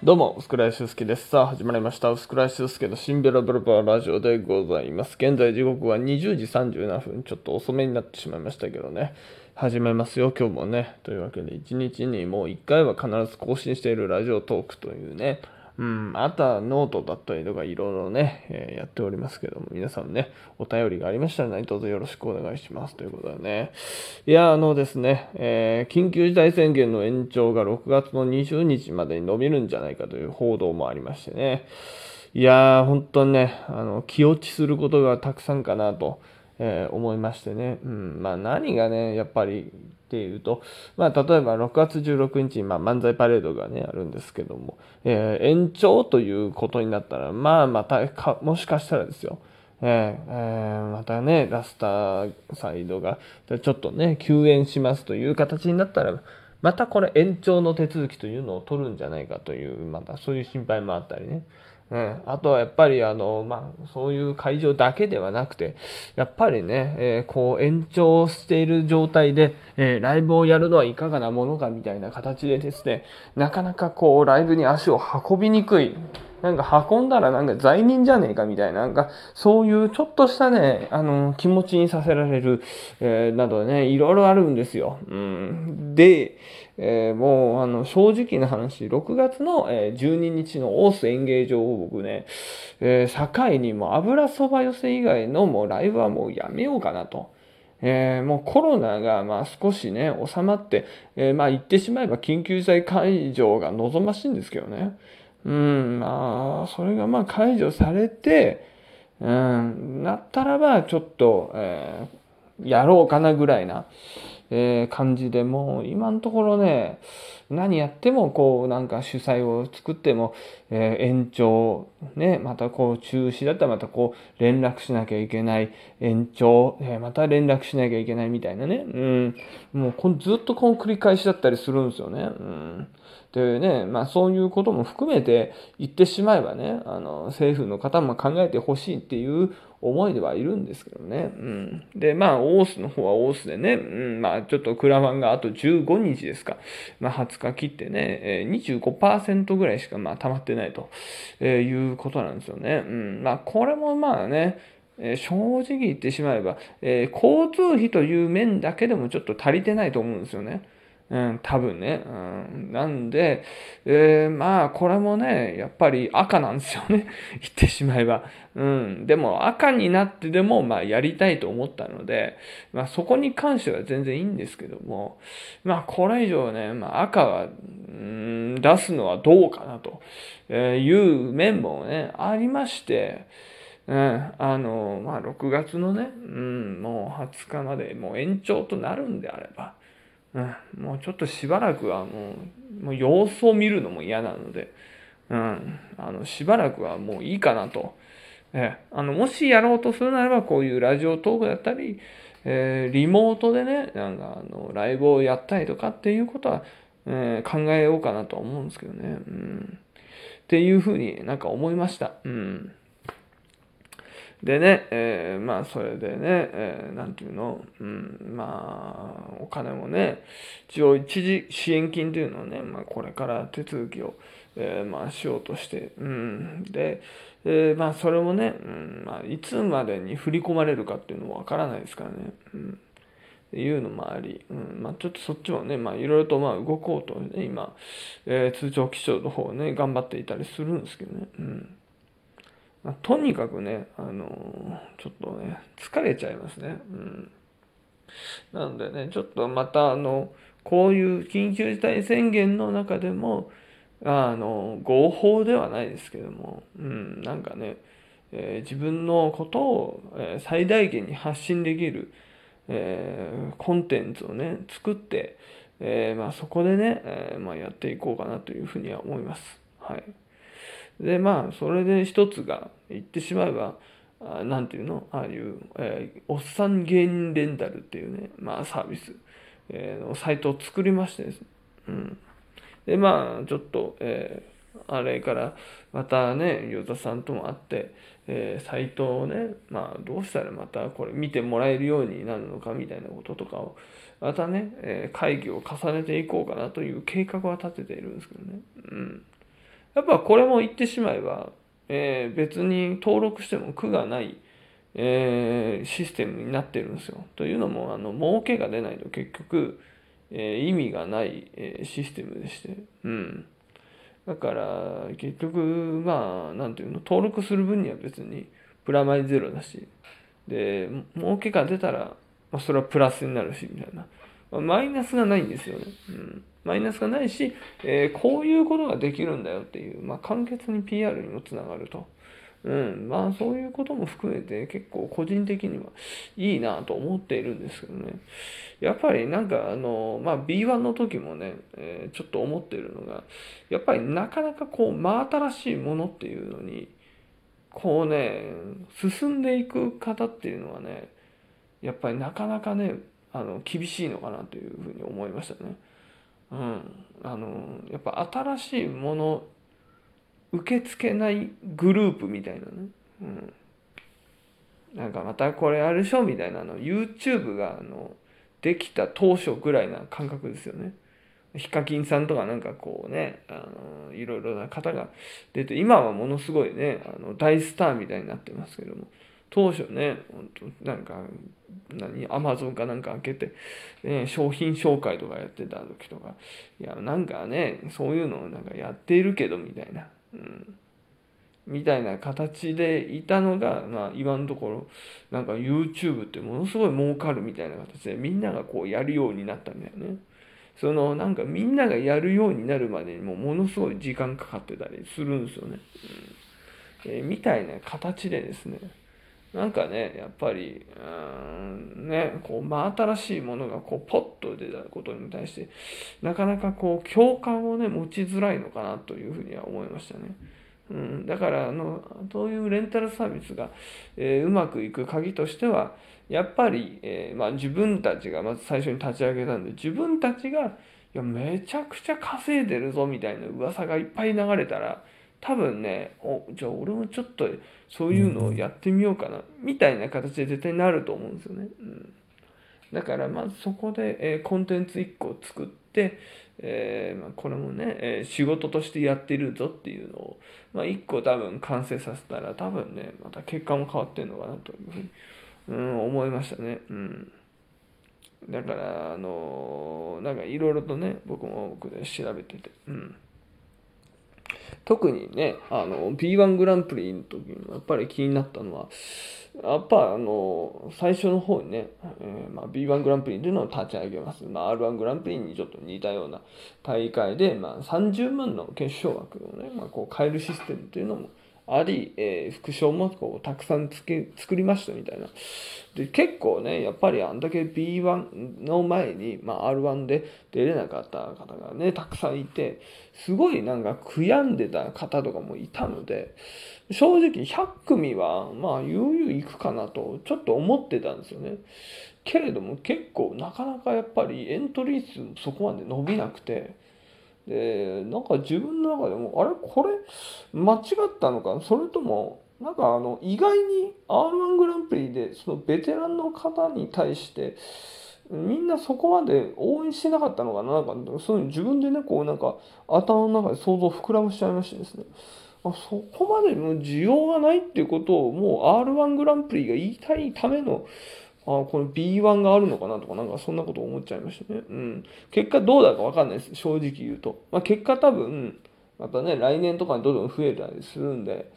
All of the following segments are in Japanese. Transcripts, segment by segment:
どうも、薄倉修介です。さあ、始まりました。薄倉修介のシンベラブラバーラジオでございます。現在時刻は20時37分。ちょっと遅めになってしまいましたけどね。始めますよ、今日もね。というわけで、1日にもう1回は必ず更新しているラジオトークというね。うん、あとはノートだったりとかいろいろね、えー、やっておりますけども、皆さんね、お便りがありましたら何卒よろしくお願いしますということでね。いや、あのですね、えー、緊急事態宣言の延長が6月の20日までに伸びるんじゃないかという報道もありましてね。いやー、本当にね、あの、気落ちすることがたくさんかなと。えー、思いましてね、うん、まあ何がね、やっぱりっていうと、まあ例えば6月16日にまあ漫才パレードがね、あるんですけども、えー、延長ということになったら、まあまたか、もしかしたらですよ、えー、えー、またね、ラスターサイドがちょっとね、休園しますという形になったら、またこれ延長の手続きというのを取るんじゃないかという、またそういう心配もあったりね。うん、あとはやっぱりあの、まあ、そういう会場だけではなくて、やっぱりね、えー、こう延長している状態で、えー、ライブをやるのはいかがなものかみたいな形でですね、なかなかこうライブに足を運びにくい。なんか運んだらなんか罪人じゃねえかみたいな、なんかそういうちょっとしたね、あの、気持ちにさせられる、えー、などね、いろいろあるんですよ。うん。で、えー、もう、あの、正直な話、6月の、えー、12日の大須演芸場を僕ね、えー、境にも油そば寄せ以外のもうライブはもうやめようかなと。えー、もうコロナがまあ少しね、収まって、えー、まあ言ってしまえば緊急事態解除が望ましいんですけどね。うん、まあ、それがまあ解除されて、うん、なったらばちょっと、えー、やろうかなぐらいな、えー、感じでもう今のところね何やってもこうなんか主催を作っても、え、延長ねまたこう中止だったらまたこう連絡しなきゃいけない延長、え、また連絡しなきゃいけないみたいなね。うん。もうこずっとこの繰り返しだったりするんですよね。うん。でね、まあそういうことも含めて言ってしまえばね、あの政府の方も考えてほしいっていう思いではいるんですけどね。うん。で、まあ、オースの方はオースでね、うん、まあ、ちょっとクラファンがあと15日ですか。まあ、20日切ってね、え、25%ぐらいしか、まあ、溜まってないと、えー、いうことなんですよね。うん。まあ、これもまあね、えー、正直言ってしまえば、えー、交通費という面だけでもちょっと足りてないと思うんですよね。うん、多分ね。うん、なんで、えー、まあ、これもね、やっぱり赤なんですよね。言ってしまえば。うん、でも赤になってでも、まあ、やりたいと思ったので、まあ、そこに関しては全然いいんですけども、まあ、これ以上ね、まあ、赤は、うん、出すのはどうかなという面もね、ありまして、うん、あの、まあ、6月のね、うん、もう20日までもう延長となるんであれば、うん、もうちょっとしばらくはもう、もう様子を見るのも嫌なので、うん、あの、しばらくはもういいかなと。えあの、もしやろうとするならば、こういうラジオトークだったり、えー、リモートでね、なんか、あの、ライブをやったりとかっていうことは、えー、考えようかなと思うんですけどね。うん。っていうふうになんか思いました。うん。でね、えー、まあそれでね、えー、なんていうの、うん、まあお金もね、一応一時支援金というのをね、まあこれから手続きを、えー、まあしようとして、うん、で、えー、まあそれもね、うんまあ、いつまでに振り込まれるかっていうのもわからないですからね。うん。いうのもあり、うん。まあ、ちょっとそっちもね、まあ、いろいろとまあ動こうとね、今、えー、通常気象の方ね、頑張っていたりするんですけどね。うん。まあ、とにかくね、あのー、ちょっとね、疲れちゃいますね。うん。なのでね、ちょっとまた、あの、こういう緊急事態宣言の中でも、あの、合法ではないですけども、うん、なんかね、えー、自分のことを、え、最大限に発信できる、えー、コンテンツをね、作って、えまあ、そこでね、えまあ、やっていこうかなというふうには思います。はい。で、まあ、それで一つが、言ってしまえば、あなんていうの？ああいう、えー、おっさん芸人レンタルっていうね、まあ、サービス、えー、のサイトを作りましてですね。うん。で、まあ、ちょっと、えー、あれからまたね、与田さんとも会って、え、サイトをね、まあ、どうしたらまたこれ見てもらえるようになるのかみたいなこととかを、またね、え、会議を重ねていこうかなという計画は立てているんですけどね。うん。やっぱこれも言ってしまえば、えー、別に登録しても苦がない、えー、システムになってるんですよ。というのも、あの、儲けが出ないと結局、えー、意味がない、えシステムでして、うん。だから、結局、まあ、なんていうの、登録する分には別にプラマイゼロだし、で、儲けが出たら、まあ、それはプラスになるし、みたいな。マイナスがないんですよね。うん。マイナスがないし、えー、こういうことができるんだよっていう、まあ、簡潔に PR にもつながると。うん、まあそういうことも含めて結構個人的にはいいなと思っているんですけどね。やっぱりなんかあの、まあ B1 の時もね、えー、ちょっと思ってるのが、やっぱりなかなかこう真新しいものっていうのに、こうね、進んでいく方っていうのはね、やっぱりなかなかね、あの厳しいのかなというふうに思いましたね。うん、あのやっぱ新しいもの受け付けないグループみたいなね、うん、なんかまたこれあるでしょみたいなの YouTube があのできた当初ぐらいな感覚ですよね。ヒカキンさんとかなんかこうね、あのいろいろな方が出て、今はものすごいね、あの大スターみたいになってますけども、当初ね、なんか、何、アマゾンかなんか開けて、ね、商品紹介とかやってた時とか、いや、なんかね、そういうのをなんかやっているけど、みたいな、うん、みたいな形でいたのが、まあ、今のところ、なんか YouTube ってものすごい儲かるみたいな形で、みんながこうやるようになったんだよね。そのなんかみんながやるようになるまでにもものすごい時間かかってたりするんですよね。うんえー、みたいな形でですね、なんかね、やっぱり、うん、ね、こう、真新しいものがこう、ポッと出たことに対して、なかなかこう、共感をね、持ちづらいのかなというふうには思いましたね。うん、だから、あの、そういうレンタルサービスが、えー、うまくいく鍵としては、やっぱり、えー、まあ、自分たちがまず最初に立ち上げたんで、自分たちが、いや、めちゃくちゃ稼いでるぞみたいな噂がいっぱい流れたら、多分ね、お、じゃあ俺もちょっとそういうのをやってみようかな、みたいな形で絶対なると思うんですよね。うん、だからまずそこで、えー、コンテンツ1個作って、えーまあ、これもね、えー、仕事としてやってるぞっていうのを、まあ、1個多分完成させたら多分ね、また結果も変わってんのかなというふうに、うん、思いましたね。うんだから、あのー、なんかいろいろとね、僕も僕で調べてて、うん。特にね、あの、B1 グランプリの時にやっぱり気になったのは、やっぱあの、最初の方にね、えー、まあ、B1 グランプリというのを立ち上げます。まあ、R1 グランプリにちょっと似たような大会で、まあ、30万の決勝枠をね、まあ、こう変えるシステムというのもあり、えー、副賞もこうたくさんつけ作りましたみたいな。で、結構ね、やっぱりあんだけ B1 の前に、まあ、R1 で出れなかった方がね、たくさんいて、すごいなんか悔やんでた方とかもいたので、正直100組は、まあ、悠々いくかなと、ちょっと思ってたんですよね。けれども結構なかなかやっぱりエントリー数もそこまで伸びなくて、でなんか自分の中でもあれこれ間違ったのか？それともなんかあの意外に r 1グランプリでそのベテランの方に対してみんなそこまで応援してなかったのかな？なんかそういう自分でねこうなんか頭の中で想像膨らましちゃいましてですね。あそこまでの需要がないっていうことをもう r 1グランプリが言いたいためのあこの B1 があるのかなとか、なんかそんなこと思っちゃいましたね。うん。結果どうだかわかんないです。正直言うと。まあ、結果多分、またね、来年とかにどんどん増えたりするんで、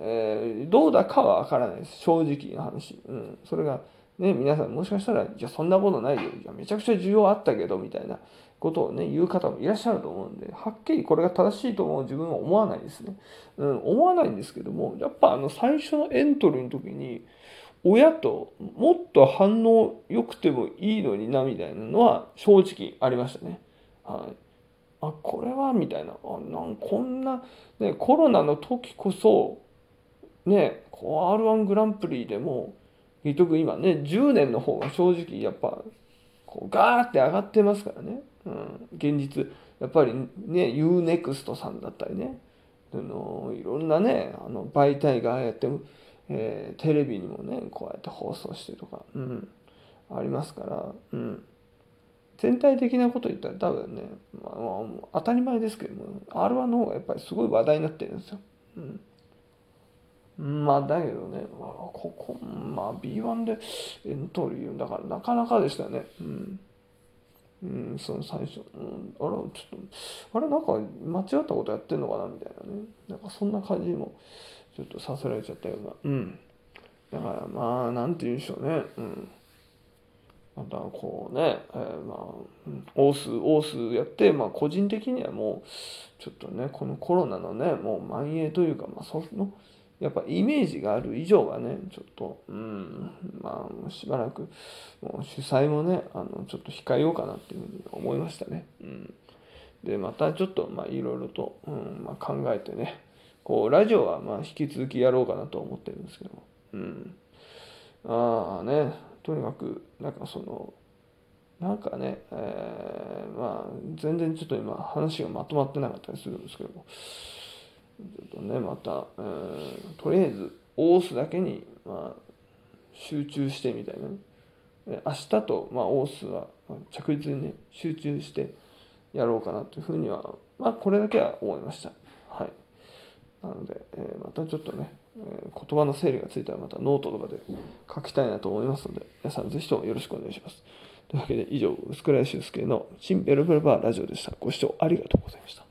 えー、どうだかはわからないです。正直な話。うん。それが、ね、皆さんもしかしたら、じゃそんなことないよ。じゃめちゃくちゃ需要あったけど、みたいなことをね、言う方もいらっしゃると思うんで、はっきりこれが正しいと思う自分は思わないですね。うん、思わないんですけども、やっぱあの最初のエントリーの時に、親ともっと反応良くてもいいのになみたいなのは正直ありましたね。はい、あこれはみたいな。あなんこんな、ね、コロナの時こそねこう r 1グランプリでも結局今ね10年の方が正直やっぱこうガーって上がってますからね、うん、現実やっぱりね UNEXT さんだったりね。あのいろんなねあの媒体がやってもえー、テレビにもねこうやって放送してとか、うん、ありますから、うん、全体的なこと言ったら多分ね、まあ、まあ、当たり前ですけども R1 の方がやっぱりすごい話題になってるんですよ。うん、まあだけどね、まあ、ここ、まあ B1 でエントリーだからなかなかでしたね。うんうん、その最初、うん、あれ、ちょっと、あれ、なんか間違ったことやってんのかなみたいなね。なんかそんな感じも、ちょっとさせられちゃったような。うん。だからまあ、なんて言うんでしょうね。うん。またこうね、えー、まあ、オース、オースやって、まあ個人的にはもう、ちょっとね、このコロナのね、もう蔓延というか、まあその、やっぱイメージがある以上はね、ちょっと、うん、まあしばらく、もう主催もね、あの、ちょっと控えようかなっていうふうに思いましたね。うん。で、またちょっと、まあいろいろと、うん、まあ考えてね、こう、ラジオはまあ引き続きやろうかなと思ってるんですけども、うん。ああね、とにかく、なんかその、なんかね、えー、まあ、全然ちょっと今話がまとまってなかったりするんですけども、ちょっとね、また、えー、とりあえず、オースだけに、まあ、集中してみたいな、ね、明日と、まあ、オースは着実にね、集中してやろうかなというふうには、まあ、これだけは思いました。なので、えー、またちょっとね、えー、言葉の整理がついたらまたノートとかで書きたいなと思いますので、皆さんぜひともよろしくお願いします。というわけで以上、薄倉俊介の新ベルベルバーラジオでした。ご視聴ありがとうございました。